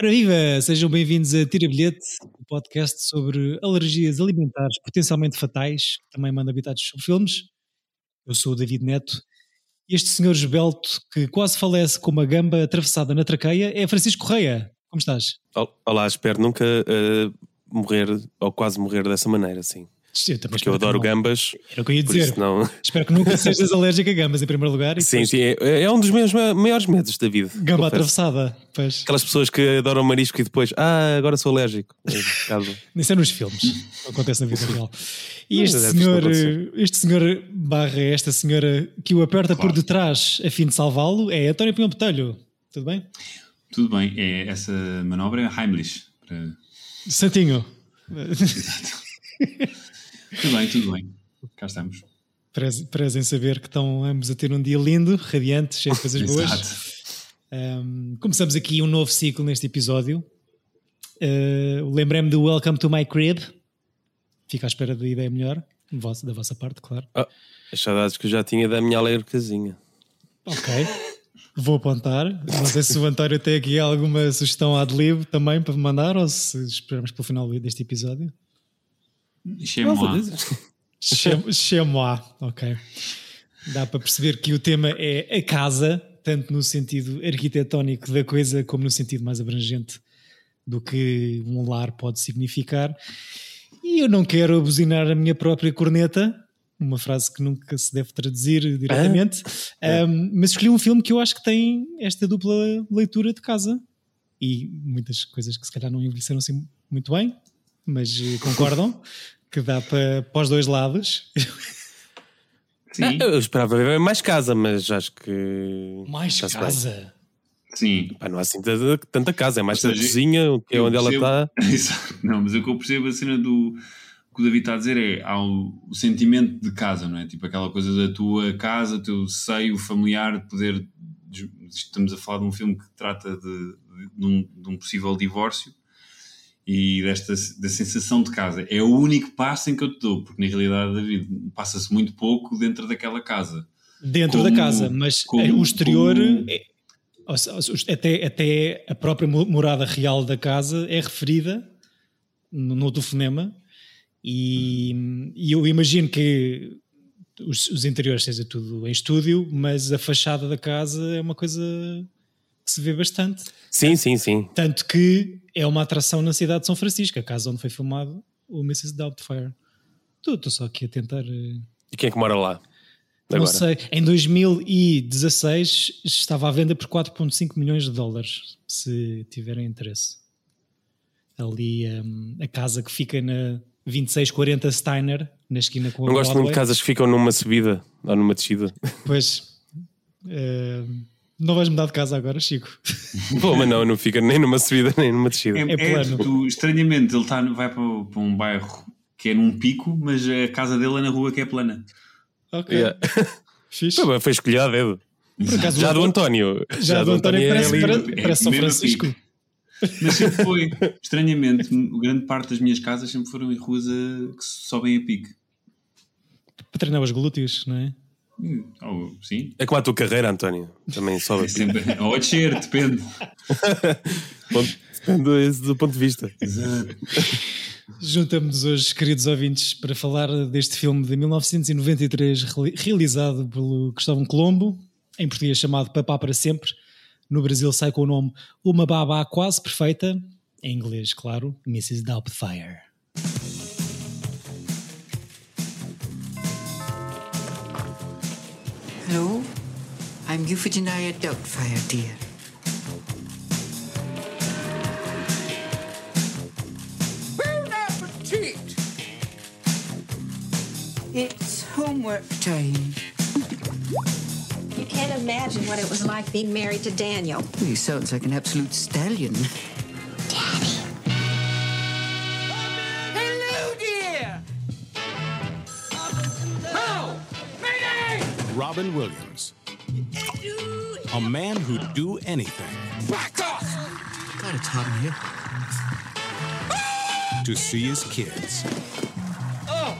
Ora viva, sejam bem-vindos a Tira Bilhete, um podcast sobre alergias alimentares potencialmente fatais, que também manda habitados sobre filmes. Eu sou o David Neto. Este senhor esbelto que quase falece com uma gamba atravessada na traqueia é Francisco Correia. Como estás? Olá, espero nunca uh, morrer ou quase morrer dessa maneira, sim. Eu Porque eu adoro gambas. Era o que eu ia dizer. Não... Espero que nunca sejas alérgico a gambas, em primeiro lugar. Sim, depois... sim, é, é, um dos meus maiores medos da vida. Gamba atravessada. Pois. Aquelas pessoas que adoram marisco e depois, ah, agora sou alérgico. Isso é nos filmes, acontece na vida real. E este senhor, este senhor barra esta senhora que o aperta claro. por detrás a fim de salvá-lo é António Pinhão Botelho. Tudo bem? Tudo bem, é, essa manobra é Heimlich. Para... Santinho. Exato. Tudo bem, tudo bem. Cá estamos. Prezem saber que estão ambos a ter um dia lindo, radiante, cheio de coisas boas. Exato. Um, começamos aqui um novo ciclo neste episódio. Uh, Lembrei-me do Welcome to My Crib. Fica à espera da ideia melhor, da vossa parte, claro. Oh, as saudades que eu já tinha da minha alegre casinha. Ok. Vou apontar. Não sei se o António tem aqui alguma sugestão ad lib também para mandar ou se esperamos pelo final deste episódio. Chez moi. Chez moi, ok. Dá para perceber que o tema é a casa, tanto no sentido arquitetónico da coisa, como no sentido mais abrangente do que um lar pode significar. E eu não quero abusinar a minha própria corneta, uma frase que nunca se deve traduzir diretamente, ah, um, mas escolhi um filme que eu acho que tem esta dupla leitura de casa e muitas coisas que se calhar não envelheceram assim muito bem, mas eh, concordam que dá para, para os dois lados. Sim. Não, eu esperava ver mais casa, mas acho que. Mais casa? Bem. Sim. Pá, não há assim tanta, tanta casa, é mais a cozinha, que é onde percebo, ela está. Não, mas o que eu percebo a cena do que o David está a dizer é há o, o, sentimento de casa, não é? Tipo aquela coisa da tua casa, teu seio familiar, de poder. Estamos a falar de um filme que trata de, de, de, um, de um possível divórcio e desta da sensação de casa. É o único passo em que eu te dou, porque na realidade, David, passa-se muito pouco dentro daquela casa. Dentro como, da casa, mas como, o exterior, como... é, até, até a própria morada real da casa é referida no, no telefonema. E, e, eu imagino que os, os interiores seja tudo em estúdio, mas a fachada da casa é uma coisa que se vê bastante. Sim, sim, sim. Tanto que é uma atração na cidade de São Francisco, a casa onde foi filmado o Mrs. Doubtfire. Estou só aqui a tentar. Eh, e quem é que mora lá? Agora? Não sei. Em 2016 estava à venda por 4,5 milhões de dólares, se tiverem interesse. Ali um, a casa que fica na 2640 Steiner, na esquina com a Não gosto muito de casas que ficam numa subida ou numa descida. Pois. Uh, não vais mudar de casa agora, Chico? Pô, mas não, não fica nem numa subida nem numa descida. É, é plano. É, tu, estranhamente, ele tá, vai para, para, um bairro que é num pico, mas a casa dele é na rua que é plana. Ok. Yeah. Fixe. Pô, foi escolhido a dedo. Já do António. Já, já do António, António parece, é ali, parece São Francisco. Mas sempre foi, estranhamente, grande parte das minhas casas sempre foram em ruas a, que sobem a pique. Para treinar os glúteos, não é? Oh, sim. É como a tua carreira, António. Também sobe. É sempre, ou a descer, depende. depende do ponto de vista. Exato. Juntamos-nos hoje, queridos ouvintes, para falar deste filme de 1993 realizado pelo Cristóvão Colombo, em português chamado Papá para Sempre. No Brasil sai com o nome Uma Babá Quase Perfeita, em inglês, claro, Mrs. Doubtfire. Hello, I'm Euphigenia Doubtfire, dear. Bon appetit! It's homework time. You can't imagine what it was like being married to Daniel. He sounds like an absolute stallion. Robin Williams. A man who'd do anything. Back off! It's hot in here. To see his kids. Oh!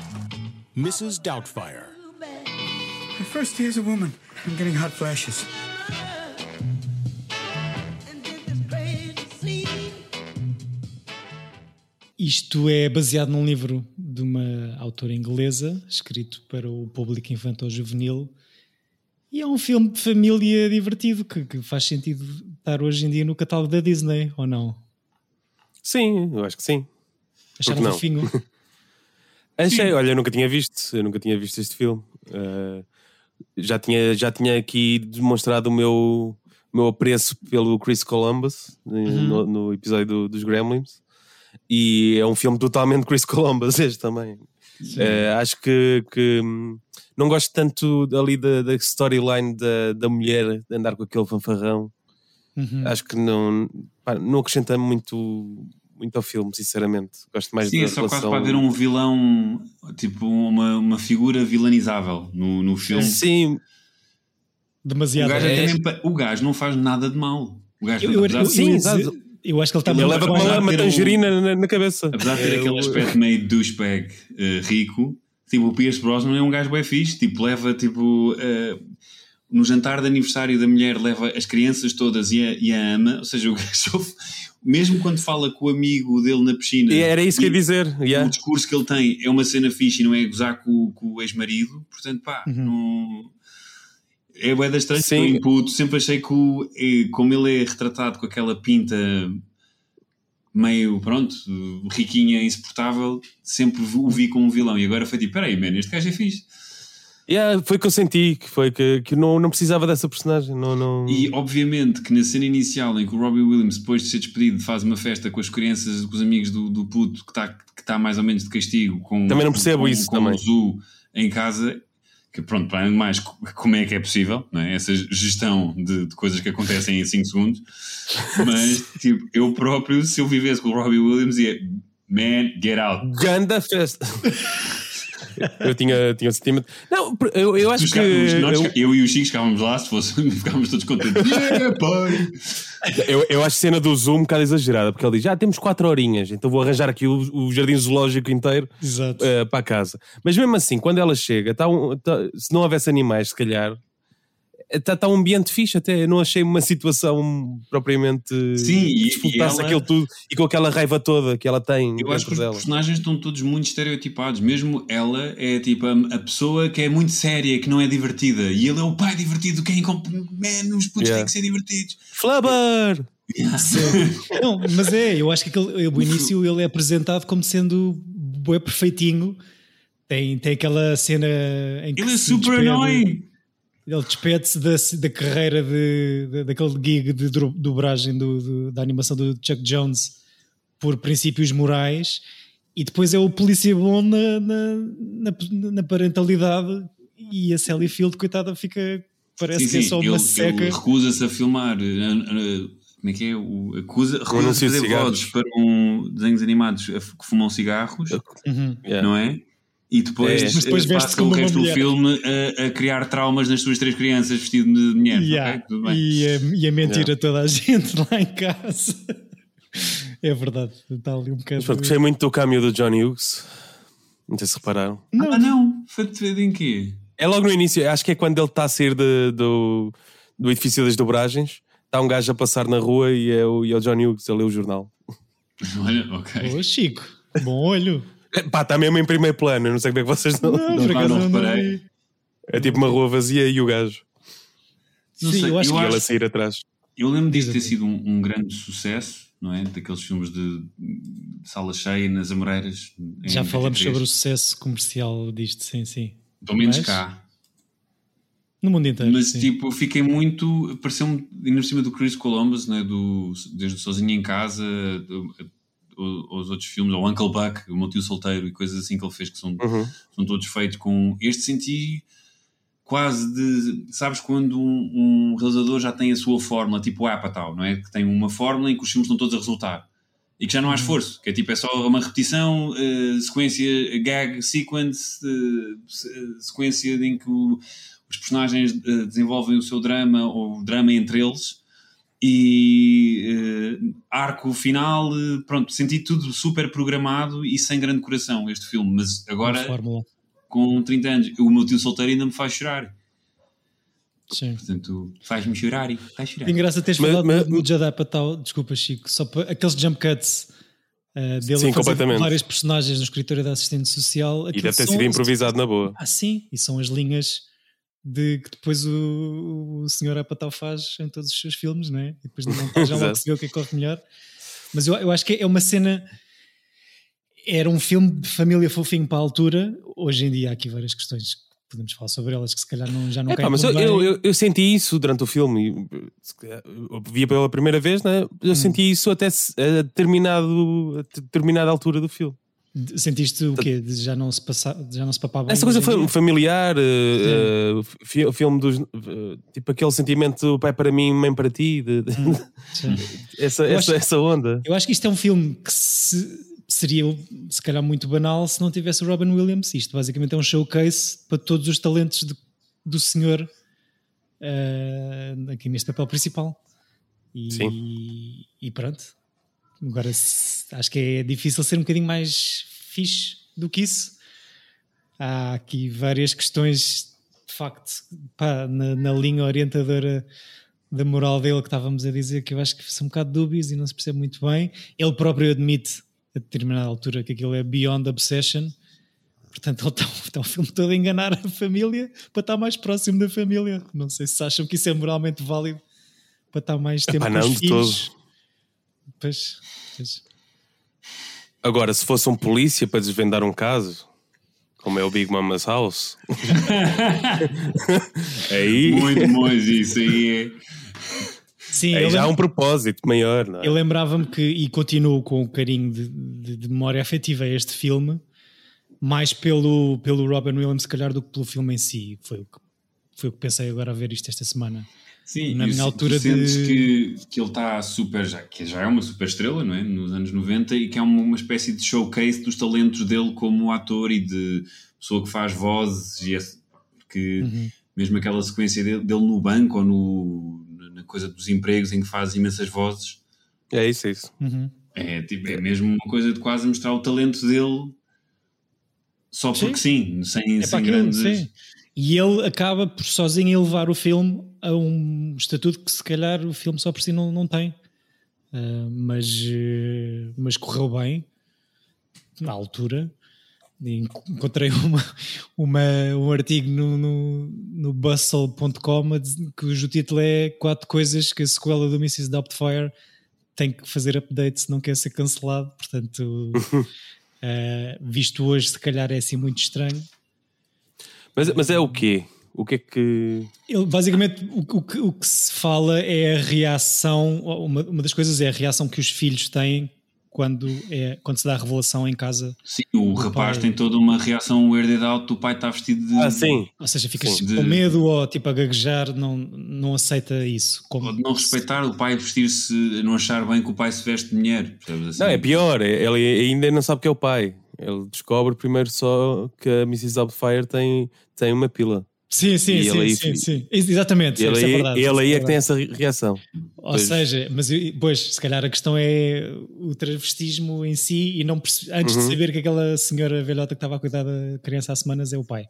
Mrs. Doubtfire. My first day as a woman. I'm getting hot flashes. isto é baseado num livro de uma autora inglesa, escrito para o público infantil juvenil. E é um filme de família divertido que, que faz sentido estar hoje em dia no catálogo da Disney, ou não? Sim, eu acho que sim. Acharam fofinho? Achei, olha, eu nunca tinha visto, eu nunca tinha visto este filme. Uh, já, tinha, já tinha aqui demonstrado o meu, meu apreço pelo Chris Columbus no, no episódio do- dos Gremlins. E é um filme totalmente Chris Columbus, este também. Uh, acho que, que, hum, não gosto tanto ali da, da storyline da, da mulher de andar com aquele fanfarrão. Uhum. Acho que não, pá, não acrescenta muito, muito ao filme, sinceramente. Gosto mais Sim, da é só quase relação... para haver um vilão, tipo uma, uma figura vilanizável no, no filme. Sim, O Demasiado. gajo, É. até nem pa- o gajo não faz nada de mal. O gajo, Eu, eu, eu, Sim, eu eu acho que ele está ele muito leva com uma, um- tangerina na, na cabeça. apesar de ter É, aquele o- aspecto meio douchebag eh, rico, tipo, o Pierce Brosnan é um gajo bem fixe. Tipo, leva tipo. eh, no jantar de aniversário da mulher, leva as crianças todas e a, e a ama. Ou seja, o gajo, mesmo quando fala com o amigo dele na piscina, E era isso que ia dizer. o yeah. discurso que ele tem é uma cena fixe e não é gozar com, com o ex-marido, portanto, pá, não. É bué da estranho, Sim. o input. Sempre achei que, o, eh, como ele é retratado com aquela pinta meio, pronto, riquinha, insuportável, sempre o vi como um vilão. E agora foi tipo: peraí, man, este gajo é fixe. Yeah, foi que eu senti, que foi que, que não, não precisava dessa personagem. Não, não... E obviamente que na cena inicial em que o Robbie Williams, depois de ser despedido, faz uma festa com as crianças, com os amigos do, do puto que está que tá mais ou menos de castigo, com, Também não percebo com, isso com também. o Zu em casa, que pronto, para além de mais, co- como é que é possível, não é? essa gestão de, de coisas que acontecem em 5 segundos, mas tipo, eu próprio, se eu vivesse com o Robbie Williams, ia man, get out. Ganda festa. eu tinha, tinha um sentimento. Não, eu, eu acho que. nós eu- eu, e o Chico ficávamos lá, se fosse, ficávamos todos contentes. Yeah, pai! Eu, eu acho a cena do Zoom um bocado exagerada, porque ele diz: Já temos 4 horinhas, então vou arranjar aqui o, o jardim zoológico inteiro Exato. eh, para a casa. Mas mesmo assim, quando ela chega, tá um- tá- se não houvesse animais, se calhar, está tá um ambiente fixe até. Eu não achei uma situação propriamente Sim, e- e ela- aquilo tudo e com aquela raiva toda que ela tem Eu acho que os dela. personagens estão todos muito estereotipados. Mesmo ela é tipo a, a pessoa que é muito séria, que não é divertida. E ele é o pai divertido, quem Man, os putos Yeah. têm que ser divertidos. Flubber! Não, mas é, eu acho que aquele, o início ele é apresentado como sendo bué perfeitinho. Tem, tem aquela cena em que Ele é super despede- annoying. Ele despede-se da, da carreira de, de- daquele gig de dobragem do, do- da animação do Chuck Jones por princípios morais e depois é o polícia bom na, na, na- na parentalidade e a Sally Field, coitada, fica parece Sim, que é sim, só ele, uma ele seca. recusa-se a filmar. eh, eh, como é que é? O, acusa, recusa fazer vozes para um desenhos animados que fumam cigarros, Uhum. Não é? E depois, É. Depois veste passa o resto do mulher. filme a, a criar traumas nas suas três crianças vestido de mulher. Yeah. ok? Tudo bem. E, a, e a mentir Yeah. a toda a gente lá em casa. É verdade, está ali um bocado. Mas pronto, gostei muito do caminho do Johnny Hughes. Não sei se repararam. Não. Ah, não. Foi de em quê? É logo no início, acho que é quando ele está a sair de- do, do edifício das dobragens. Está um gajo a passar na rua e é o, e é o Johnny Hughes a ler o jornal. Olha, ok. Ô, Chico, bom olho. Pá, está mesmo em primeiro plano. Eu não sei como é que vocês não. Não, não- não reparei. É tipo uma rua vazia e o gajo. Não Sim, sei, eu acho que E acho- ele a sair atrás. Eu lembro disto Diz ter sido um, um grande sucesso, não é? Daqueles filmes de de sala cheia nas Amoreiras. em já falamos 93. sobre o sucesso comercial disto, sim, sim. Pelo menos Mas- cá. No mundo inteiro. Mas sim. tipo, fiquei muito. Pareceu-me ainda por cima do Chris Columbus, né? do, desde o Sozinho em Casa, do, o- os outros filmes, ou Uncle Buck, o meu tio solteiro e coisas assim que ele fez que são, Uhum. são todos feitos com. Este senti quase de. Sabes quando um, um realizador já tem a sua fórmula, tipo o Apatow, não é? Que tem uma fórmula em que os filmes estão todos a resultar. E que já não há esforço, que é tipo, é só uma repetição, eh, sequência, gag, sequence, se- eh, sequência em que o- os personagens eh, desenvolvem o seu drama ou o drama entre eles e eh, arco final, eh, pronto, senti tudo super programado e sem grande coração este filme, mas agora com 30 anos, o meu tio solteiro ainda me faz chorar. Sim. Portanto, faz-me chorar e faz chorar. Tem graça teres Mas- falado mas- no Judd Apatow, desculpa Chico, só para aqueles jump cuts uh, dele Sim, a fazer completamente. várias personagens no escritório da assistente social. E deve ter sido improvisado na boa. Ah, sim, e são as linhas de que depois o, o senhor Apatow faz em todos os seus filmes, não é? E depois na montagem logo se vê o que é que corre melhor. Mas eu, eu acho que é uma cena. Era um filme de família fofinho para a altura. Hoje em dia há aqui várias questões que podemos falar sobre elas que se calhar não, já não Epá, caem mas eu, eu, eu- senti isso durante o filme. Eu via pela primeira vez, né? Hum. eu senti isso até a determinado, a determinada altura do filme. Sentiste o quê? De já não se passar, de já não se papava Essa coisa fa- familiar, o filme dos. eh, tipo aquele sentimento pai para mim, mãe para ti, de- de- essa, Eu essa, acho- essa onda. Eu acho que isto é um filme que se- seria se calhar muito banal se não tivesse o Robin Williams. Isto basicamente é um showcase para todos os talentos de- do senhor aqui neste papel principal. E, Sim. e pronto. Agora acho que é difícil ser um bocadinho mais fixe do que isso. Há aqui várias questões de facto pá, na, na linha orientadora da moral dele que estávamos a dizer que eu acho que são um bocado dúbios e não se percebe muito bem. Ele próprio admite a determinada altura que aquilo é beyond obsession. Portanto, ele está, está o filme todo a enganar a família para estar mais próximo da família. Não sei se acham que isso é moralmente válido para estar mais tempo Epá, com não os filhos. Pois, pois. Agora, se fosse um polícia para desvendar um caso, como é o Big Mama's House, aí, Muito bom isso aí é. Sim, eu já há um propósito maior. Não é? Eu lembrava-me que, e continuo com o carinho de, de- de memória afetiva a este filme, mais pelo, pelo Robin Williams, se calhar, do que pelo filme em si. Foi o que, foi o que pensei agora a ver isto esta semana. Sim, Na e minha tu altura sentes de- que, que ele está super, já, que já é uma super estrela, não é? Nos anos 90 e que é uma, uma espécie de showcase dos talentos dele como ator e de pessoa que faz vozes e esse- porque Uhum. mesmo aquela sequência dele, dele no banco ou no, na coisa dos empregos em que faz imensas vozes É isso, é isso. é, tipo, é mesmo uma coisa de quase mostrar o talento dele só porque sim, sem, É sem aquilo, grandes. sim. E ele acaba por sozinho elevar o filme a um estatuto que se calhar o filme só por si não, não tem. Ah, mas, eh, mas correu bem na altura. Encontrei uma, uma, um artigo no, no, no bustle.com cujo título é Quatro coisas que a sequela do Mrs. Doubtfire tem que fazer update se não quer ser cancelado. Portanto, ah, visto hoje, se calhar é assim muito estranho. Mas, mas é o quê? O que é que. Ele, basicamente, o, o que, o que se fala é a reação. Uma, uma das coisas é a reação que os filhos têm quando, é, quando se dá a revelação em casa. Sim, o rapaz pai. tem toda uma reação weirded out do pai estar vestido de. Ah, sim. Ou seja, ficas Sim. com De- medo ou tipo a gaguejar, não, não aceita isso. Como, Ou de não respeitar o pai vestir-se, não achar bem que o pai se veste de mulher. assim? Não, é pior. é- Ele ainda não sabe que é o pai. Ele descobre primeiro só que a Mrs. Doubtfire tem, tem uma pila. Sim, sim, sim, aí- sim, sim. Ex- Exatamente. E ele isso é aí, verdade, ele aí é que tem essa reação. Ou Pois. seja, mas pois, se calhar a questão é o travestismo em si e não antes Uhum. de saber que aquela senhora velhota que estava a cuidar da criança há semanas é o pai.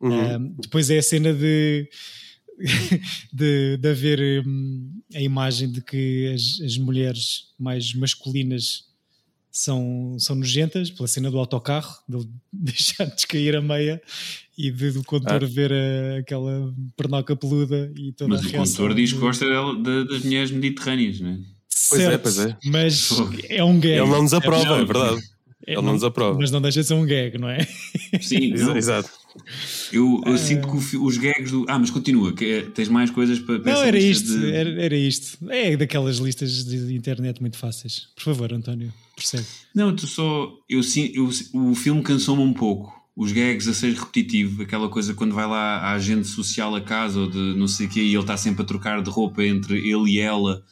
Uhum. Um, depois é a cena de, de, de haver hum, a imagem de que as, as mulheres mais masculinas são, são nojentas, pela cena do autocarro, de ele deixar descair a meia e de, do condutor Ah. ver a- aquela pernoca peluda e toda Mas a o condutor diz que gosta dela- da- das mulheres mediterrâneas, não é? Pois é, Certo, pois é. Mas é um gag. Ele não nos aprova, não, é verdade. É, Ele não nos aprova. Mas não deixa de ser um gag, não é? Sim, Exato. Eu, eu sinto que o os gags do. Ah, mas continua, que é- tens mais coisas para para Não, era lista isto, de- era, era isto. É daquelas listas de internet muito fáceis. Por favor, António, percebe. Não, tu só. Eu, sim- eu, o filme cansou-me um pouco. Os gags a ser repetitivo, aquela coisa quando vai lá a agente social a casa ou de não sei o quê e ele está sempre a trocar de roupa entre ele e ela.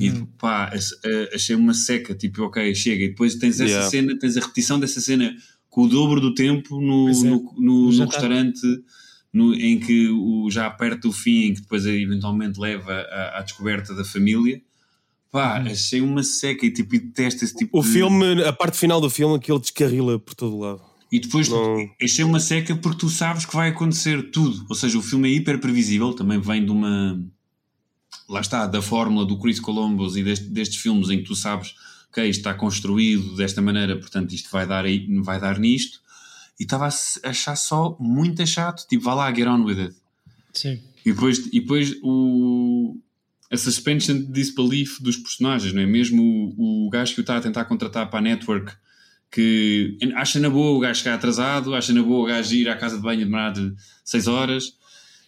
E Uhum. pá, ach- eh, achei uma seca, tipo, ok, chega. E depois tens essa Yeah. cena, tens a repetição dessa cena com o dobro do tempo no, é. no, no- no restaurante no- em que o, já perto do fim, em que depois eventualmente leva à, à descoberta da família. Pá, achei uma seca e tipo, e detesto esse tipo O de... filme, a parte final do filme, aquilo descarrila por todo lado. E depois Não- achei uma seca porque tu sabes que vai acontecer tudo. Ou seja, o filme é hiper previsível, também vem de uma. Lá está, da fórmula do Chris Columbus e deste- destes filmes em que tu sabes ok, isto está construído desta maneira, portanto isto vai dar, aí, vai dar nisto, e estava a achar só muito chato, tipo, vá lá, get on with it. Sim. E depois, e depois o, a suspension de disbelief dos personagens, não é? Mesmo o, o gajo que o está a tentar contratar para a network, que acha na boa o gajo chegar atrasado, acha na boa o gajo ir à casa de banho demorar de 6 horas.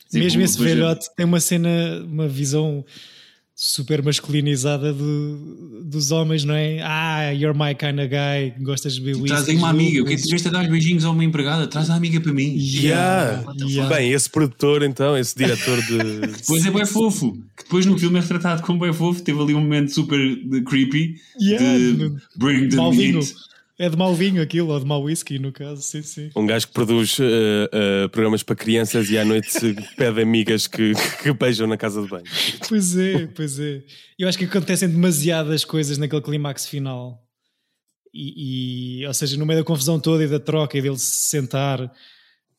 Tipo, Mesmo esse depois é- velhote tem uma cena, uma visão super masculinizada do- dos homens, não é? Ah, you're my kind of guy, gostas de beber Traz aí uma amiga, o que é que jogos. tiveste a dar os beijinhos a uma empregada? Traz a amiga para mim. Yeah, yeah. Bem, esse produtor, então, esse diretor de. Depois é bem fofo, que depois no filme é retratado como bem fofo, teve ali um momento super creepy Yeah, de bring the mau vinho. meat. É de mau vinho aquilo, ou de mau whisky, no caso, sim, sim. Um gajo que produz eh, eh, programas para crianças e à noite pede amigas que, que beijam na casa de banho. Pois é, pois é. Eu acho que acontecem demasiadas coisas naquele clímax final. E, e, ou seja, no meio da confusão toda e da troca e dele se sentar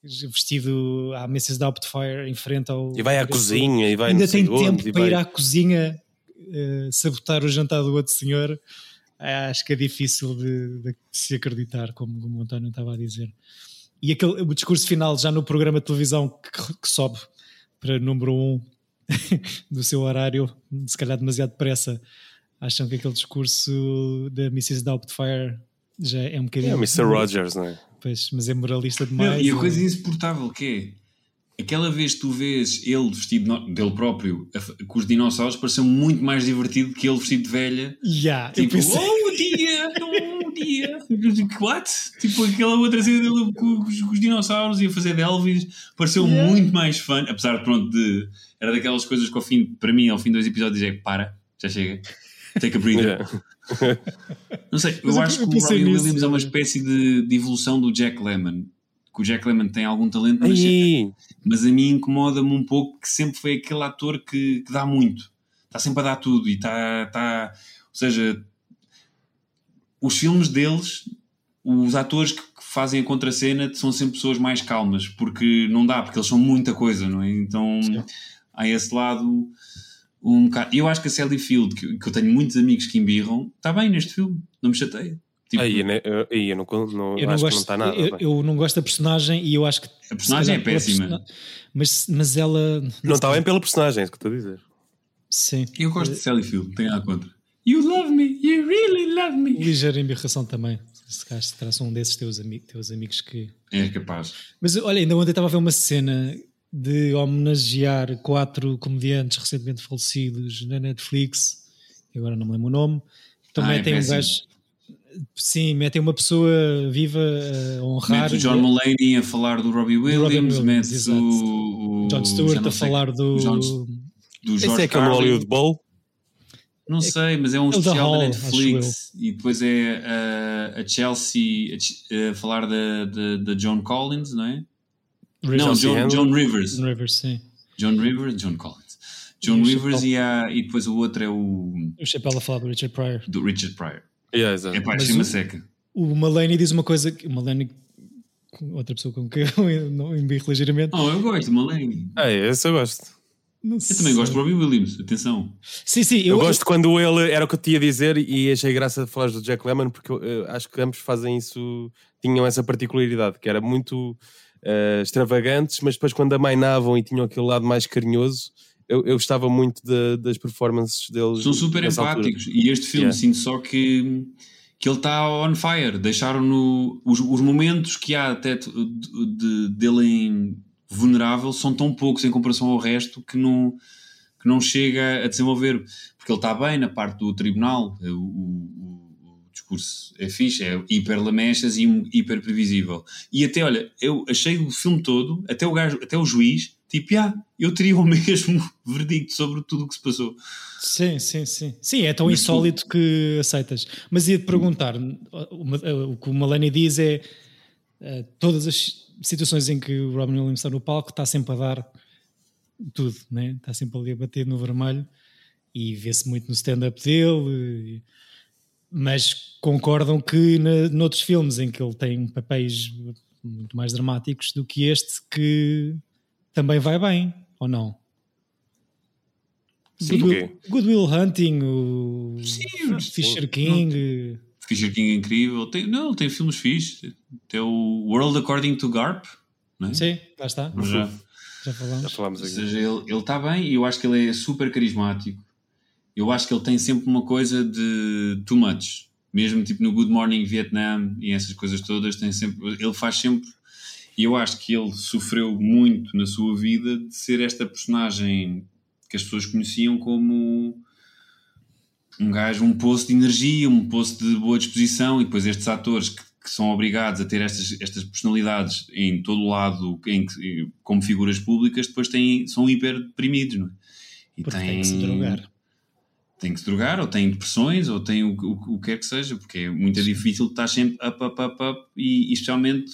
vestido à Mrs. Doubtfire em frente ao. E vai à cozinha e vai Ainda tem onde, tempo e para vai- ir à cozinha eh, sabotar o jantar do outro senhor. Ah, Acho que é difícil de, de se acreditar, como, como o António estava a dizer. E aquele, o discurso final, já no programa de televisão que, que sobe para número um do seu horário, se calhar demasiado depressa. Acham que aquele discurso da Mrs. Doubtfire já é um É bocadinho. o Mr. Rogers, não é? Pois, mas é moralista Não, demais. e a coisa insuportável que é aquela vez que tu vês ele vestido dele próprio com os dinossauros pareceu muito mais divertido que ele vestido de velha. Yeah, eu Tipo, pensei- oh dia, oh dia. What? Tipo aquela outra cena dele com os, com os dinossauros e a fazer de Elvis pareceu Yeah. muito mais fun, apesar de pronto de. Era daquelas coisas que ao fim, para mim, ao fim dos episódios é para, já chega. Take a breather. Yeah. Não sei, eu eu- acho eu que o Robin Williams é uma espécie de, de evolução do Jack Lemmon. Que o Jack Lemmon tem algum talento, mas, mas a mim incomoda-me um pouco que sempre foi aquele ator que, que dá muito. Está sempre a dar tudo e está. está ou seja, os filmes deles, os atores que, fazem a contracena são sempre pessoas mais calmas, porque não dá, porque eles são muita coisa, não é? Então há esse lado um bocado. Eu acho que a Sally Field, que, que eu tenho muitos amigos que embirram, está bem neste filme, não me chateia. Tipo, aí, né? eu, aí eu não, não, eu não acho gosto, que não está nada. eu, eu não gosto da personagem e eu acho que A personagem é péssima. persona- Mas, mas ela Não está bem pela personagem, é isso que eu estou a dizer. sim, Eu gosto de Sally Field, tenho nada contra. You love me, you really love me. ligeira embirração também. Se calhar se terás um desses teus, ami teus amigos que. É capaz. Mas olha, ainda ontem estava a ver uma cena de homenagear quatro comediantes recentemente falecidos na Netflix, agora não me lembro o nome. Então Ah, é um péssimo. gajo. Sim, metem uma pessoa viva a honrar. Mete o John Mulaney a falar do Robbie Williams, Williams, mete exato. o, o John Stewart não a falar do. John- do Esse George é aquele no Carlin. Hollywood Bowl? Não sei, mas é um É o especial Hall, da Netflix e depois é uh, a Chelsea a, Ch- a falar da, da, da John Collins, não é? Não, Chelsea John? John Rivers. Rivers, sim. John Rivers, John Collins. John E o Rivers e, há, e depois o outro é o O Chappelle a falar do Richard Pryor. do Richard Pryor. Yeah, exato. É pá, o- seca. O Mulaney diz uma coisa. que- O Mulaney, outra pessoa com quem eu não embirro ligeiramente. Oh, eu gosto, Mulaney. Ah, é, esse eu gosto. Não Eu também gosto de Robbie Williams, atenção. Sim, sim, Eu, eu, gosto quando ele era o que eu te ia dizer e achei graça de falar do Jack Lemmon porque eu, acho que ambos fazem isso, tinham essa particularidade, que era muito eh, extravagantes, mas depois quando amainavam e tinham aquele lado mais carinhoso, eu, eu gostava muito de- das performances deles. São super nessa altura. empáticos. E este filme Yeah. sinto só que, que ele está on fire. Deixaram-no. Os, os momentos que há até de, de- dele em vulnerável são tão poucos em comparação ao resto que não, que não chega a desenvolver. Porque ele está bem na parte do tribunal. O, o- o- discurso é fixe, é hiper lamechas e hiper previsível. E até, olha, eu achei o filme todo, até o, gajo, até o juiz, tipo, ah, eu teria o mesmo verdicto sobre tudo o que se passou. Sim, sim, sim. Sim, é tão Mas insólito que aceitas. Mas ia-te perguntar: o, o que o Mulaney diz é eh, todas as situações em que o Robin Williams está no palco está sempre a dar tudo, né? está sempre ali a bater no vermelho e vê-se muito no stand-up dele. Mas concordam que na, noutros filmes em que ele tem papéis muito mais dramáticos do que este, que também vai bem, ou não? Sim, Good, ok. Will, Good Will Hunting, o Sim, Fisher King. Fisher King é incrível. Tem, não, tem filmes fixes. Tem o World According to Garp. Não é? Sim, lá está. Já. Já falamos. Já falámos Ou aqui. seja, ele ele está bem e eu acho que ele é super carismático. Eu acho que ele tem sempre uma coisa de too much. Mesmo tipo no Good Morning Vietnam e essas coisas todas, tem sempre, ele faz sempre. E eu acho que ele sofreu muito na sua vida de ser esta personagem que as pessoas conheciam como um gajo, um poço de energia, um poço de boa disposição, e depois estes atores que, que são obrigados a ter estas, estas personalidades em todo o lado, em que- como figuras públicas, depois têm, são hiper deprimidos, não é? E Porque tem que se drogar. Tem que se drogar, ou tem depressões, ou tem o, o, o que quer que seja, porque é muito difícil estar sempre up, up, up, up, e, e especialmente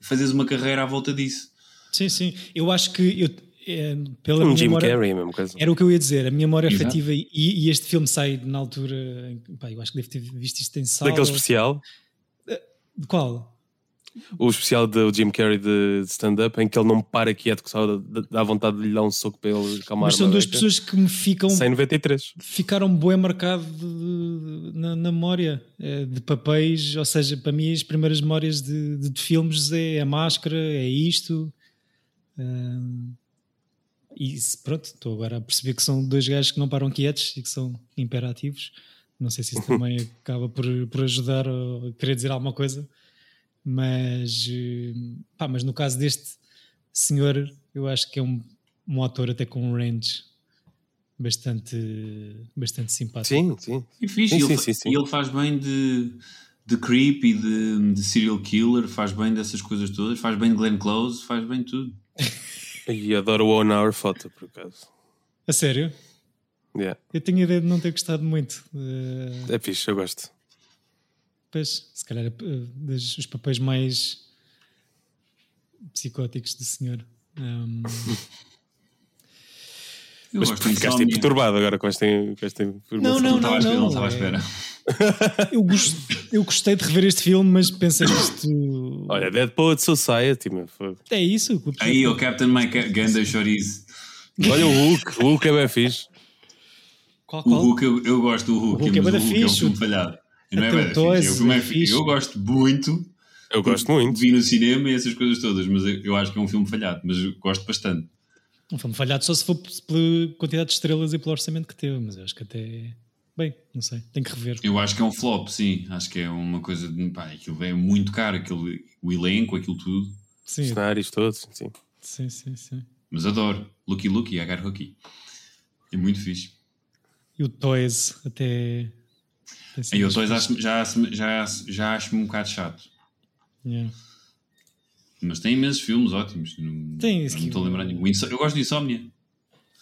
fazeres uma carreira à volta disso. Sim, sim. Eu acho que eu, é, pela Um Jim memória, Carrey, a mesma coisa. Era o que eu ia dizer, a minha memória Exato. afetiva e, e este filme sai na altura. em- Pá, eu acho que devo ter visto isto em sala. Daquele especial, De qual? O especial do Jim Carrey de stand-up, em que ele não para quieto, que só dá- vontade de lhe dar um soco para ele acalmar. Mas são duas beca. pessoas que me ficam. Sem 93. Ficaram bué marcado de- na, na memória eh, de papéis, ou seja, para mim as primeiras memórias de, de- de filmes é a máscara, é isto. Ahm, e pronto, estou agora a perceber que são dois gajos que não param quietos e que são imperativos. Não sei se isso também acaba por, por ajudar a querer dizer alguma coisa, mas, eh, pá, mas no caso deste senhor, eu acho que é um, um ator até com um range bastante, bastante simpático. Sim, sim. E fixe, Sim, ele, sim, sim, sim. ele faz bem de, de creep e de, de serial killer, faz bem dessas coisas todas, faz bem de Glenn Close, faz bem de tudo. E adoro o One Hour Photo, por acaso. A sério? Yeah. Eu tenho a ideia de não ter gostado muito. eh, É fixe, eu gosto. Pois, se calhar, eh, dos os papéis mais psicóticos do senhor. Um, Eu Mas ficaste aí perturbado agora com esta, com esta informação. Não, Não estava à espera, não, não estava à é- espera. eu, gos- eu gostei de rever este filme, mas pensei que isto. Olha, Dead Poet Society, meu. foi- É isso. Aí, o Captain Mike Ganda Chorizo. Olha o Hulk, o Hulk é bem fixe. Qual, O qual? Hulk, eu, eu gosto do Hulk, O Hulk é mas bué o Hulk é um fixe. filme falhado. E Não é Até o bem. É filme é é fixe. Eu gosto muito. Eu gosto muito. Vi no cinema e essas coisas todas, mas eu acho que é um filme falhado, mas gosto bastante. Um filme falhado só se for pela quantidade de estrelas e pelo orçamento que teve, mas eu acho que até. Bem, não sei, tenho que rever. Eu acho que é um flop, sim. Acho que é uma coisa de. Pá, aquilo é muito caro, aquilo, o elenco, aquilo tudo. Sim, Cenários todos, sim. sim, sim, sim. Mas adoro. Lucky Lucky, I got Lucky. É muito fixe. E o Toys até. Aí eu dois acho, já, já, acho- já acho-me um bocado chato. Yeah. Mas tem imensos filmes ótimos. Não, Tem, não isso me que- estou a lembrar nenhum. Eu gosto de Insomnia.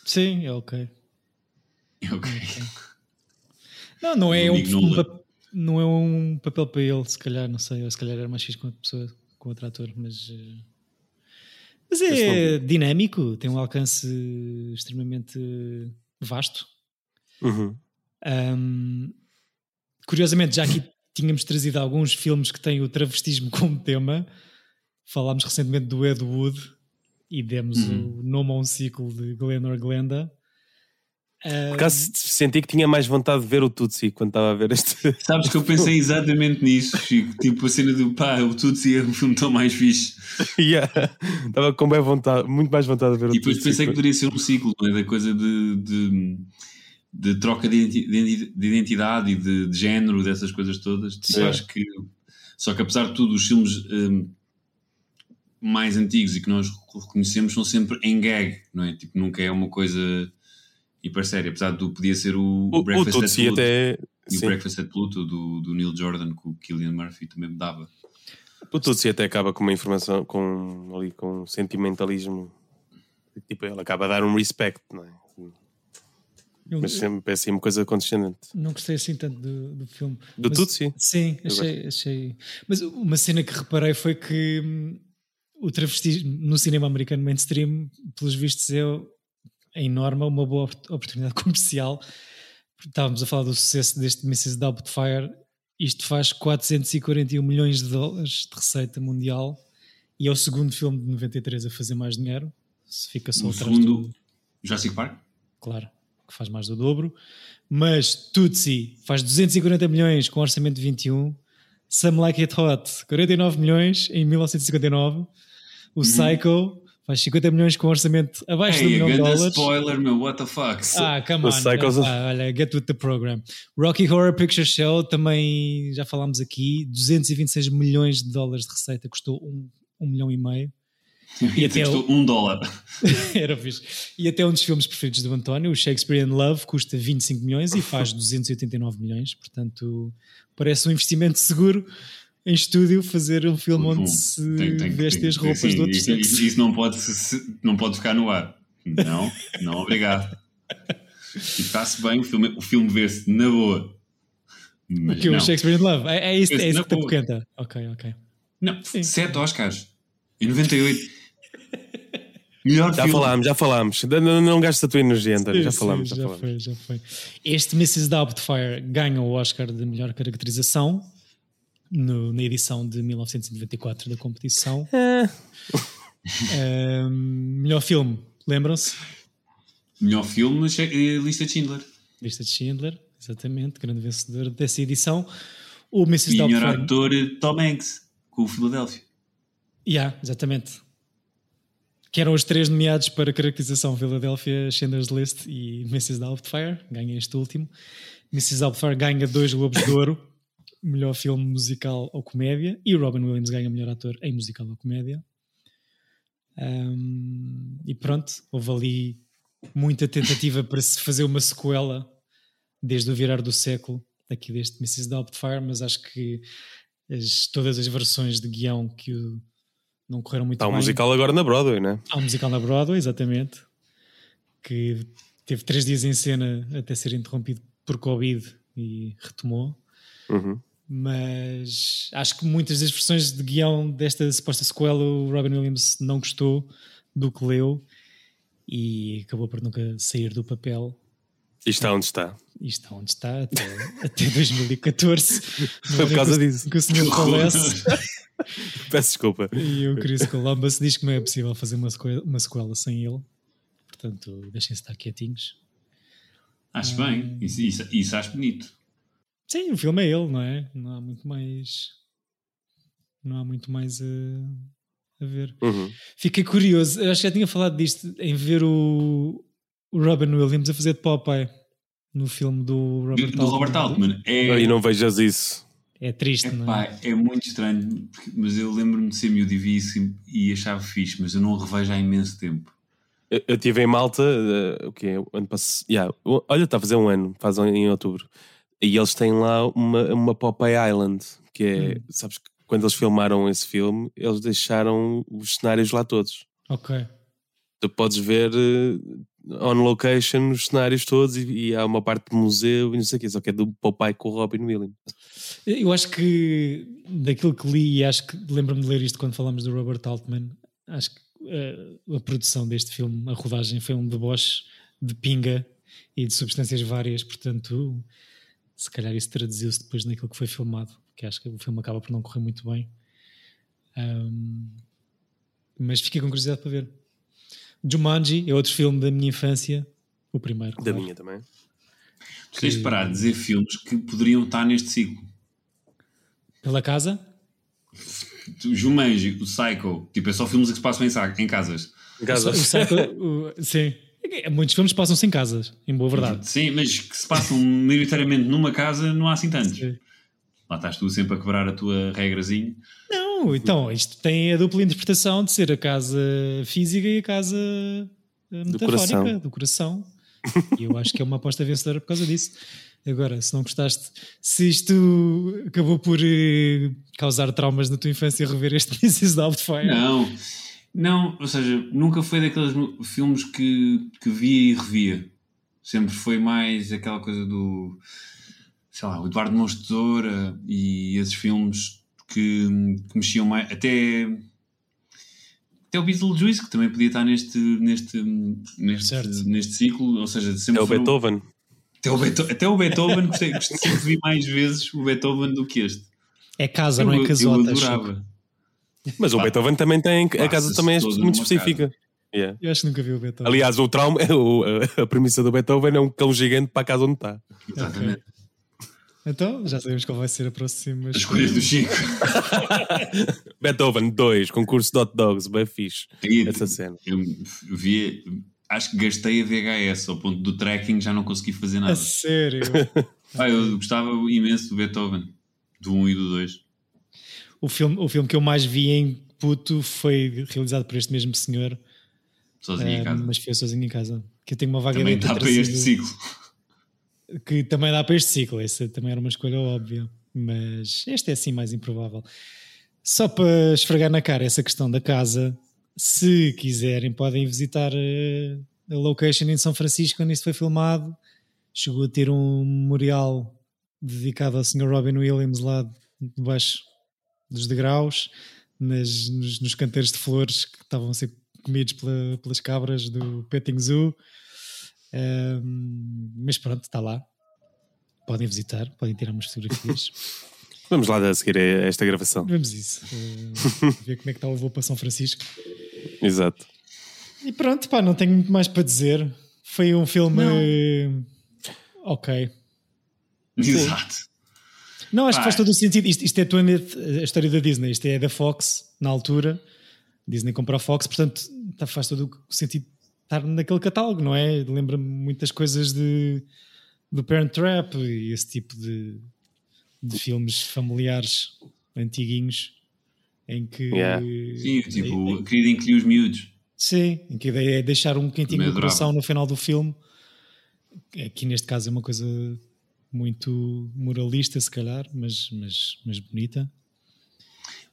Sim, é ok. É ok. Não, não é, um, um não é um papel para ele, se calhar, não sei, ou se calhar era mais fixe com outra pessoa, com outro ator, mas. eh, Mas é dinâmico, tem um alcance extremamente vasto. Uhum. Ahm, curiosamente, já aqui tínhamos trazido alguns filmes que têm o travestismo como tema. Falámos recentemente do Ed Wood e demos Uhum. o nome a um ciclo de Glenor Glenda. Por acaso senti que tinha mais vontade de ver o Tutsi quando estava a ver este. Sabes que eu pensei exatamente nisso, Chico. Tipo a cena do pá, o Tutsi é um filme tão mais fixe. Yeah. Estava com bem vontade, muito mais vontade de ver o E depois Tutsi. pensei que poderia ser um ciclo, não é? da coisa de, de, de troca de identi- de identidade e de, de género, dessas coisas todas. Tipo, acho que. Só que apesar de tudo, os filmes hum, mais antigos e que nós reconhecemos são sempre em gag, não é? Tipo, nunca é uma coisa hiper séria. Apesar do podia ser o, O, o Breakfast at Tutsi Pluto. até. E o Sim. Breakfast at Pluto do, do Neil Jordan que o Killian Murphy também me dava. O Tutsi até acaba com uma informação, com, ali, com um sentimentalismo. Tipo, ele acaba a dar um respect, não é? Eu- Mas sempre é assim uma coisa condescendente. Não gostei assim tanto do, do filme. Do Mas- Tutsi? Sim, Eu achei, achei. Mas uma cena que reparei foi que hum, o travestismo no cinema americano mainstream, pelos vistos, é, é enorme, é uma boa op- oportunidade comercial. Estávamos a falar do sucesso deste Mrs. Doubtfire. Isto faz 441 milhões de dólares de receita mundial e é o segundo filme de 93 a fazer mais dinheiro. Se fica só O atrás segundo, do. Jurassic Park? Claro. Que faz mais do dobro. Mas Tootsie faz 240 milhões com orçamento de 21. Some Like It Hot, 49 milhões em 1959. O Psycho faz 50 milhões com orçamento abaixo do Ei, milhão de dólares. spoiler, meu, what the fuck. Ah, come O on. Ah, olha, get with the program. Rocky Horror Picture Show, também já falámos aqui, 226 milhões de dólares de receita, custou um, um milhão e meio. E até o- um dólar. Era fixe. E até um dos filmes preferidos do António, o Shakespeare in Love, custa 25 milhões e faz 289 milhões. Portanto, parece um investimento seguro em estúdio fazer um filme Bom, onde se tem- tem- veste tem- as roupas sim, de outros isso, isso- sexos. isso não pode, não pode ficar no ar. Não, não, obrigado. E está-se bem, o filme, o filme vê-se na boa. Mas Que é o. Shakespeare in Love. É, é isso, é isso que te apoquenta. Ok, ok. Não, Sim. sete Oscars. Em 98. Melhor Já filme. falámos, já falámos. Não, não, não gastes a tua energia, António. Já falámos, sim, já já falámos. foi, já foi. Este Mrs. Doubtfire ganha o Oscar de melhor caracterização no- na edição de 1994 da competição. Ahm, melhor filme, lembram-se? Melhor filme, eh, Lista de Schindler. Lista de Schindler, exatamente, grande vencedor dessa edição. O Mrs. E melhor Doubtfire. ator, eh, Tom Hanks, com o Philadelphia. Yeah, exatamente. Que eram os três nomeados para caracterização Philadelphia, Schindler's List e Mrs. Doubtfire. Ganha este último. Mrs. Doubtfire ganha dois Globos de Ouro, melhor filme musical ou comédia, e Robin Williams ganha melhor ator em musical ou comédia. Um, e pronto, houve ali muita tentativa para se fazer uma sequela desde o virar do século aqui deste Mrs. Doubtfire, mas acho que as- todas as versões de guião que o- não correram muito Está um bem. musical agora na Broadway, né? Há um musical na Broadway, exatamente, que teve três dias em cena até ser interrompido por Covid e retomou. Uhum. Mas acho que muitas das versões de guião desta suposta sequela o Robin Williams não gostou do que leu e acabou por nunca sair do papel. E está onde está. E está onde está até, até 2014. Foi por causa disso. Que o senhor falece. Peço desculpa. E o Chris Columbus diz que não é possível fazer uma sequela, uma sequela sem ele. Portanto, deixem-se estar quietinhos. Acho bem. Isso, isso, isso acho bonito. Sim, o filme é ele, não é? Não há muito mais. Não há muito mais a, a ver. Uhum. Fiquei curioso, eu acho que já tinha falado disto, em ver o, o Robin Williams a fazer de Popeye no filme do Robert Do Robert Altman. É, E não vejas isso. É triste, não é? Epá, é muito estranho, porque- mas eu lembro-me de ser miúdo e vi isso e, e achava fixe, mas eu não o revejo há imenso tempo. Eu eu estive em Malta, eh, o que é? Ano passado. Yeah, olha, está a fazer um ano, faz um- em outubro. E eles têm lá uma, uma Popeye Island, que é, Hum. sabes que quando eles filmaram esse filme, eles deixaram os cenários lá todos. Ok. Tu podes ver eh, on location os cenários todos e, e há uma parte de museu e não sei o quê, só que é do Popeye com o Robin Williams. Eu acho que daquilo que li, e acho que lembro-me de ler isto quando falamos do Robert Altman, acho que eh, a produção deste filme, a rodagem, foi um deboche de pinga e de substâncias várias, portanto, se calhar isso traduziu-se depois naquilo que foi filmado, que acho que o filme acaba por não correr muito bem. Ahm, mas fiquei com curiosidade para ver. Jumanji é outro filme da minha infância, o primeiro. Da claro. minha também. Tu tens de parar de dizer filmes que poderiam estar neste ciclo. Pela casa? Jumanji, o Psycho, tipo, é só filmes que se passam em, sa- em casas. Em casa. O Psycho, o- sim. Muitos filmes passam-se em casas, em boa verdade. Sim, mas que se passam maioritariamente numa casa, não há assim tantos. Sim. Lá estás tu sempre a quebrar a tua regrazinha. Não, então, isto tem a dupla interpretação de ser a casa física e a casa eh, metafórica, coração. do coração. E eu acho que é uma aposta vencedora por causa disso. Agora, se não gostaste, se isto acabou por eh, causar traumas na tua infância rever este Mrs. Doubtfire. Não, não, ou seja, nunca foi daqueles filmes que, que via e revia. Sempre foi mais aquela coisa do, sei lá, o Eduardo Tesoura e esses filmes que, que mexiam mais. Até, até o Beetlejuice, que também podia estar neste, neste, neste, Certo. neste ciclo. Ou seja, sempre É o Beethoven. Até o, Beetho- até o Beethoven, gostei, gostei, sempre vi mais vezes o Beethoven do que este. É casa, não eu, é casota. eu adorava. Mas o Pá, Beethoven também tem. A casa também é muito específica. Yeah. Eu acho que nunca vi o Beethoven. Aliás, o trauma, o- a, a premissa do Beethoven é um cão gigante para a casa onde está. Exatamente. Então, já sabemos qual vai ser a próxima A escolha do Chico. Beethoven 2, concurso de hot dogs, bem fixe. Essa cena. Eu vi, acho que gastei a VHS ao ponto do tracking já não consegui fazer nada. A sério. Ah, eu gostava imenso do Beethoven, do 1 e do 2. o, filme, o filme que eu mais vi em puto foi realizado por este mesmo senhor, Sozinho em eh, casa. mas foi sozinho em casa. Que eu tenho uma vaga Também ter para este ciclo. Que também dá para este ciclo. Essa também era uma escolha óbvia, mas este é assim mais improvável. Só para esfregar na cara essa questão da casa, se quiserem, podem visitar eh, a location em São Francisco onde isto foi filmado. Chegou a ter um memorial dedicado ao Sr. Robin Williams lá debaixo dos degraus, nas, nos, nos canteiros de flores que estavam a ser comidos pela- pelas cabras do Petting Zoo. Um, mas pronto, está lá. Podem visitar, podem tirar umas fotografias. Vamos lá a seguir a esta gravação. Vamos isso. uh, ver como é que está o voo para São Francisco. Exato. E pronto, pá, não tenho muito mais para dizer. Foi um filme. Ok. Exato. Não, acho que faz todo o sentido. Isto, isto é 20th, a história da Disney. Isto é da Fox, na altura. Disney comprou a Fox, portanto, tá- faz todo o sentido estar naquele catálogo, não é? Lembra-me muitas coisas de, do Parent Trap e esse tipo de, de filmes familiares antiguinhos em que. Yeah. Sim, tipo, querido incluir os miúdos. Sim, em que a ideia é deixar um quentinho no coração no final do filme. Aqui neste caso é uma coisa muito moralista, se calhar, mas, mas, mas bonita.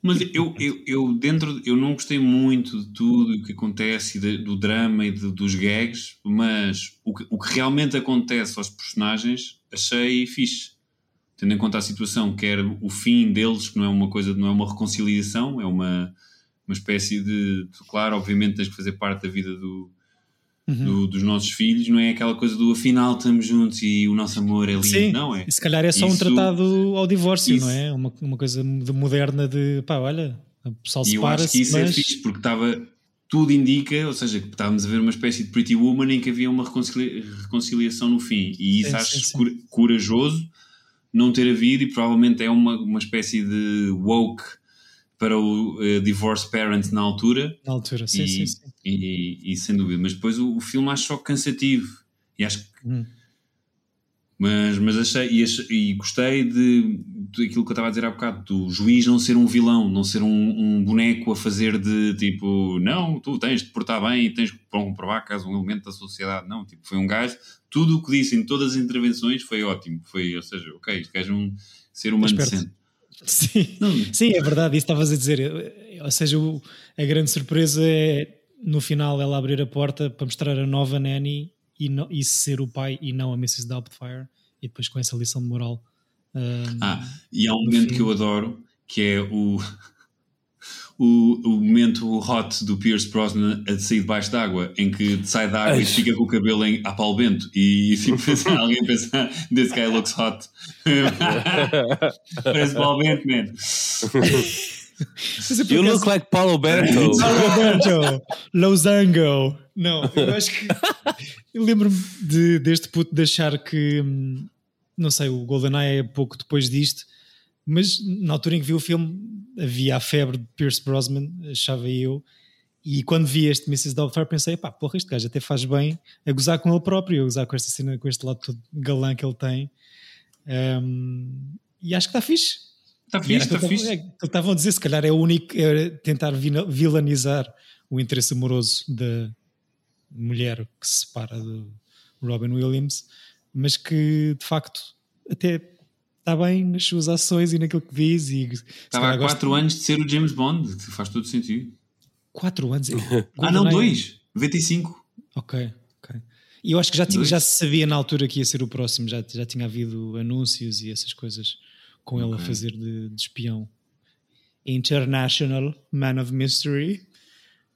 Mas eu, eu, eu dentro, eu não gostei muito de tudo o que acontece de- do drama e de- dos gags, mas o que, o que realmente acontece aos personagens achei fixe. Tendo em conta a situação, quer o fim deles, que não é uma coisa, não é uma reconciliação, é uma, uma espécie de. Claro, obviamente tens que fazer parte da vida do, Uhum. do- dos nossos filhos, não é aquela coisa do afinal estamos juntos e o nosso amor é lindo, Sim, não é? se calhar é só um Isso- tratado ao divórcio, isso- não é? Uma, uma coisa de moderna de pá, olha, o pessoal E eu acho que isso é mas fixe, porque estava. Tudo indica, ou seja, que estávamos a ver uma espécie de Pretty Woman em que havia uma reconcilia- reconciliação no fim. E isso Sim, acho sim, sim. cor- corajoso não ter havido, e provavelmente é uma, uma espécie de woke para o eh, divorce parent na altura. na altura, sim, e, sim, sim. E, e sem dúvida. Mas depois o, o filme acho só cansativo. E acho que. Hum. Mas, mas achei e, achei- e gostei de, de aquilo que eu estava a dizer há bocado, do juiz não ser um vilão, não ser um, um boneco a fazer de tipo, não, tu tens de portar bem e tens de comprovar que és um elemento da sociedade. Não, tipo, foi um gajo, tudo o que disse em todas as intervenções foi ótimo. Foi, ou seja, ok, este gajo é um ser humano decente. Sim, sim, é verdade, isso estavas a dizer. Ou seja, o- a grande surpresa é no final ela abrir a porta para mostrar a nova Nanny e, não, e ser o pai e não a Mrs. Doubtfire, e depois com essa lição de moral. Um, Ah, e há um momento que eu adoro que é o, o, o momento hot do Pierce Brosnan a sair debaixo d'água, em que sai da água e Ai. fica com o cabelo em, a pau bento e tipo, alguém pensa, this guy looks hot. Parece pau bento, man. You look like Paulo Alberto. Paulo Alberto, Losango. Não, eu acho que eu lembro-me de- deste puto de achar que hum, não sei, o GoldenEye é pouco depois disto, mas na altura em que vi o filme havia a febre de Pierce Brosnan, achava eu, e quando vi este Mrs. Doubtfire pensei, pá, porra, este gajo até faz bem a gozar com ele próprio, a gozar com esta cena, com este lado todo galã que ele tem. Hum, e acho que está fixe. Está fixe, está fixe. é estavam a dizer, se calhar é o único, é tentar vilanizar o interesse amoroso da mulher que se separa do Robin Williams, mas que de facto até está bem nas suas ações e naquilo que diz. E, Estava há calhar gosto- 4 anos de ser o James Bond, faz todo sentido. Quatro anos. Ah, não, GoldenEye. 2, 95. Ok, ok. E eu acho que já, tinha, Dois. já se sabia na altura que ia ser o próximo, já, já tinha havido anúncios e essas coisas com ele a fazer de, de espião. International Man of Mystery.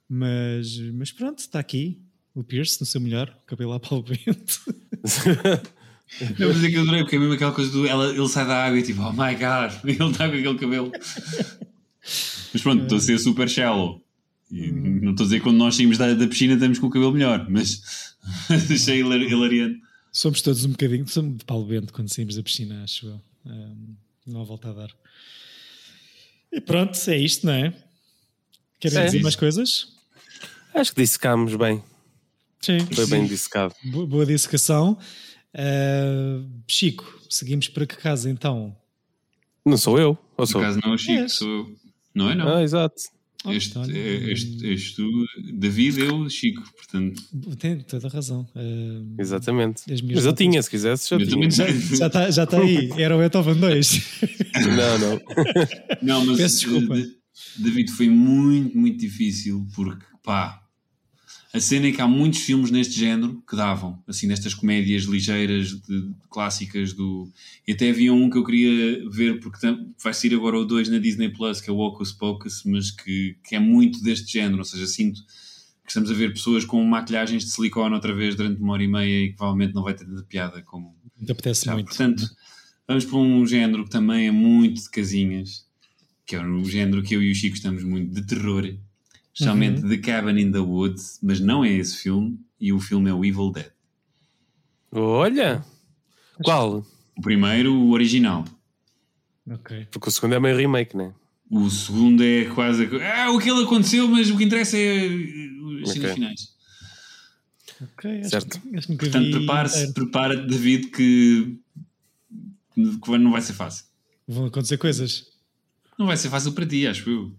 Mas, mas pronto, está aqui. O Pierce no seu melhor, cabelo lá para o vento. Não, mas é que eu adorei, porque é mesmo aquela coisa do. Ela, ele sai da água e tipo, oh my god, ele está com aquele cabelo. Mas pronto, estou a ser super shallow. E Não estou a dizer que quando nós saímos da, da piscina estamos com o cabelo melhor, mas achei hilar- hilariante. Somos todos um bocadinho somos de Paulo Bento quando saímos da piscina, acho eu. Ahm, não há volta a dar. E pronto, é isto, não é? Querem É. dizer mais coisas? Acho que dissecámos bem. Sim. Foi bem dissecado. Boa, boa dissecação. Ah, Chico, seguimos para que casa então? Não sou eu, ou Por sou? acaso não é o Chico, És. sou eu. Não é não. Ah, exato. Oh, este, é- este, este tu, David, eu, Chico, portanto. Tem toda a razão. Ah, Exatamente. Mas eu notas- tinha, se quisesse, já Eu tinha. já sei. está já tá aí. Era o Beethoven 2. Não, não. Não, mas Peço desculpa. David foi muito, muito difícil porque, pá, a cena é que há muitos filmes neste género que davam, assim, nestas comédias ligeiras, de, clássicas do. E até havia um que eu queria ver, porque tam- vai sair agora o 2 na Disney Plus, que é o Hocus Pocus, mas que, que é muito deste género, ou seja, sinto que estamos a ver pessoas com maquilhagens de silicone outra vez durante uma hora e meia e que provavelmente não vai ter tanta piada como, Te apetece já, muito. Portanto, vamos para um género que também é muito de casinhas, que é o género que eu e o Chico estamos muito de terror, especialmente The Cabin in the Woods, mas não é esse filme, e o filme é o Evil Dead. Olha! Qual? O primeiro, o original. Ok. Porque o segundo é meio remake, né? O segundo é quase. Ah, o que ele aconteceu, mas o que interessa é as cenas Ok. finais. Ok, acho, Certo. que- acho que Portanto, vi inteiro. prepara-te, David, que, que não vai ser fácil. Vão acontecer coisas. Não vai ser fácil para ti, acho eu.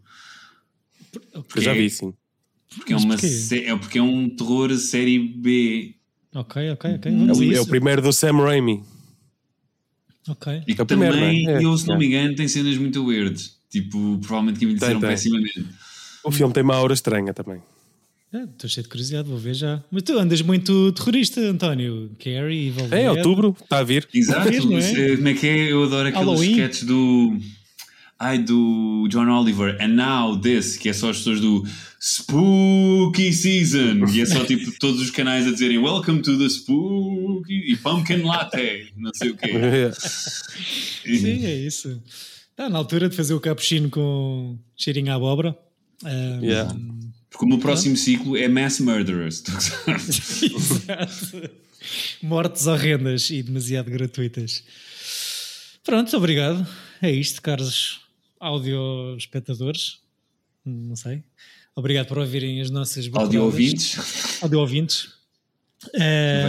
Porque eu já vi, sim. Porque é, uma porquê? é porque é um terror série B. Ok, ok, ok. É Vamos o, a é o primeiro do Sam Raimi. Ok. E que É o primeiro, também, não é? É, eu, se não é. me engano, tem cenas muito weirds. Tipo, provavelmente que envelheceram Tem, tem. pessimamente. O filme tem uma aura estranha também. Ah, Estou cheio de curiosidade, vou ver já. Mas tu andas muito terrorista, António. Carrie, Evil É, outubro, está a vir. Exato. É? Se- Como é que é? Eu adoro aqueles sketches do. Ai, do John Oliver. And now this, que é só as pessoas do Spooky Season. E é só tipo todos os canais a dizerem Welcome to the Spooky e Pumpkin Latte. Não sei o quê. Sim, é isso. Está na altura de fazer o cappuccino com cheirinho à abóbora. Ah, Yeah. Porque o meu próximo ciclo é Mass Murderers. Exato. Mortes horrendas e demasiado gratuitas. Pronto, obrigado. É isto, caros audio espectadores. Não sei. Obrigado por ouvirem as nossas Audio ouvintes. Audio ouvintes.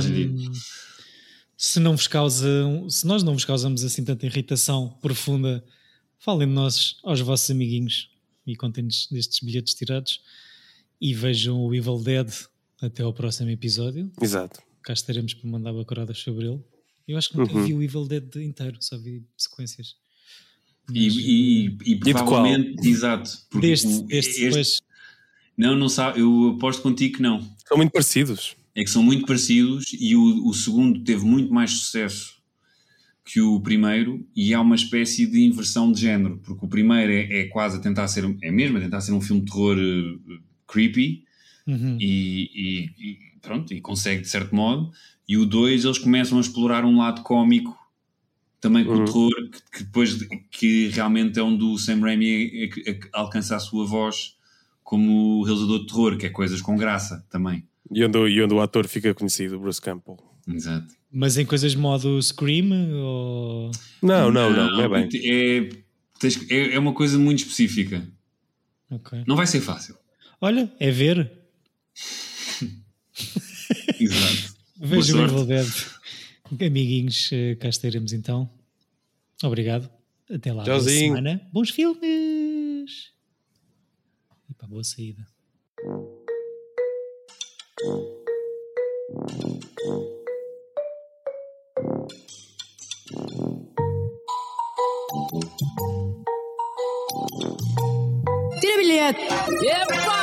sentido. se não vos causam, se nós não vos causamos assim tanta irritação profunda, falem de nós aos vossos amiguinhos e contem-nos destes bilhetes tirados e vejam o Evil Dead até ao próximo episódio. Exato. Cá estaremos para mandar bacuradas sobre ele. Eu acho que nunca Uhum. vi o Evil Dead inteiro, só vi sequências. E, e, e de qual? provavelmente, exato. Porque Deste, este- pois, não, não sabe, eu aposto contigo que não. São muito parecidos. É que são muito parecidos e o, o segundo teve muito mais sucesso que o primeiro e há uma espécie de inversão de género, porque o primeiro é, é quase a tentar ser, é mesmo a tentar ser um filme de terror eh, creepy uhum. e, e- e pronto, e consegue de certo modo, e o 2 eles começam a explorar um lado cómico também com Uhum. o terror, que, que depois de- que realmente é onde o Sam Raimi é é que alcança a sua voz como realizador de terror, que é coisas com graça também. E onde, o- e onde o ator fica conhecido, Bruce Campbell. Exato. Mas em coisas de modo Scream ou. Não, não, não, não é bem. É, tens- é, é uma coisa muito específica. Ok. Não vai ser fácil. Olha, é ver. Exato. Vejam o Evil. Dead. Amiguinhos, eh, cá estaremos então. Obrigado. Até lá. Boa Tchauzinho. semana. Bons filmes. E para boa saída. Tira bilhete. Epa!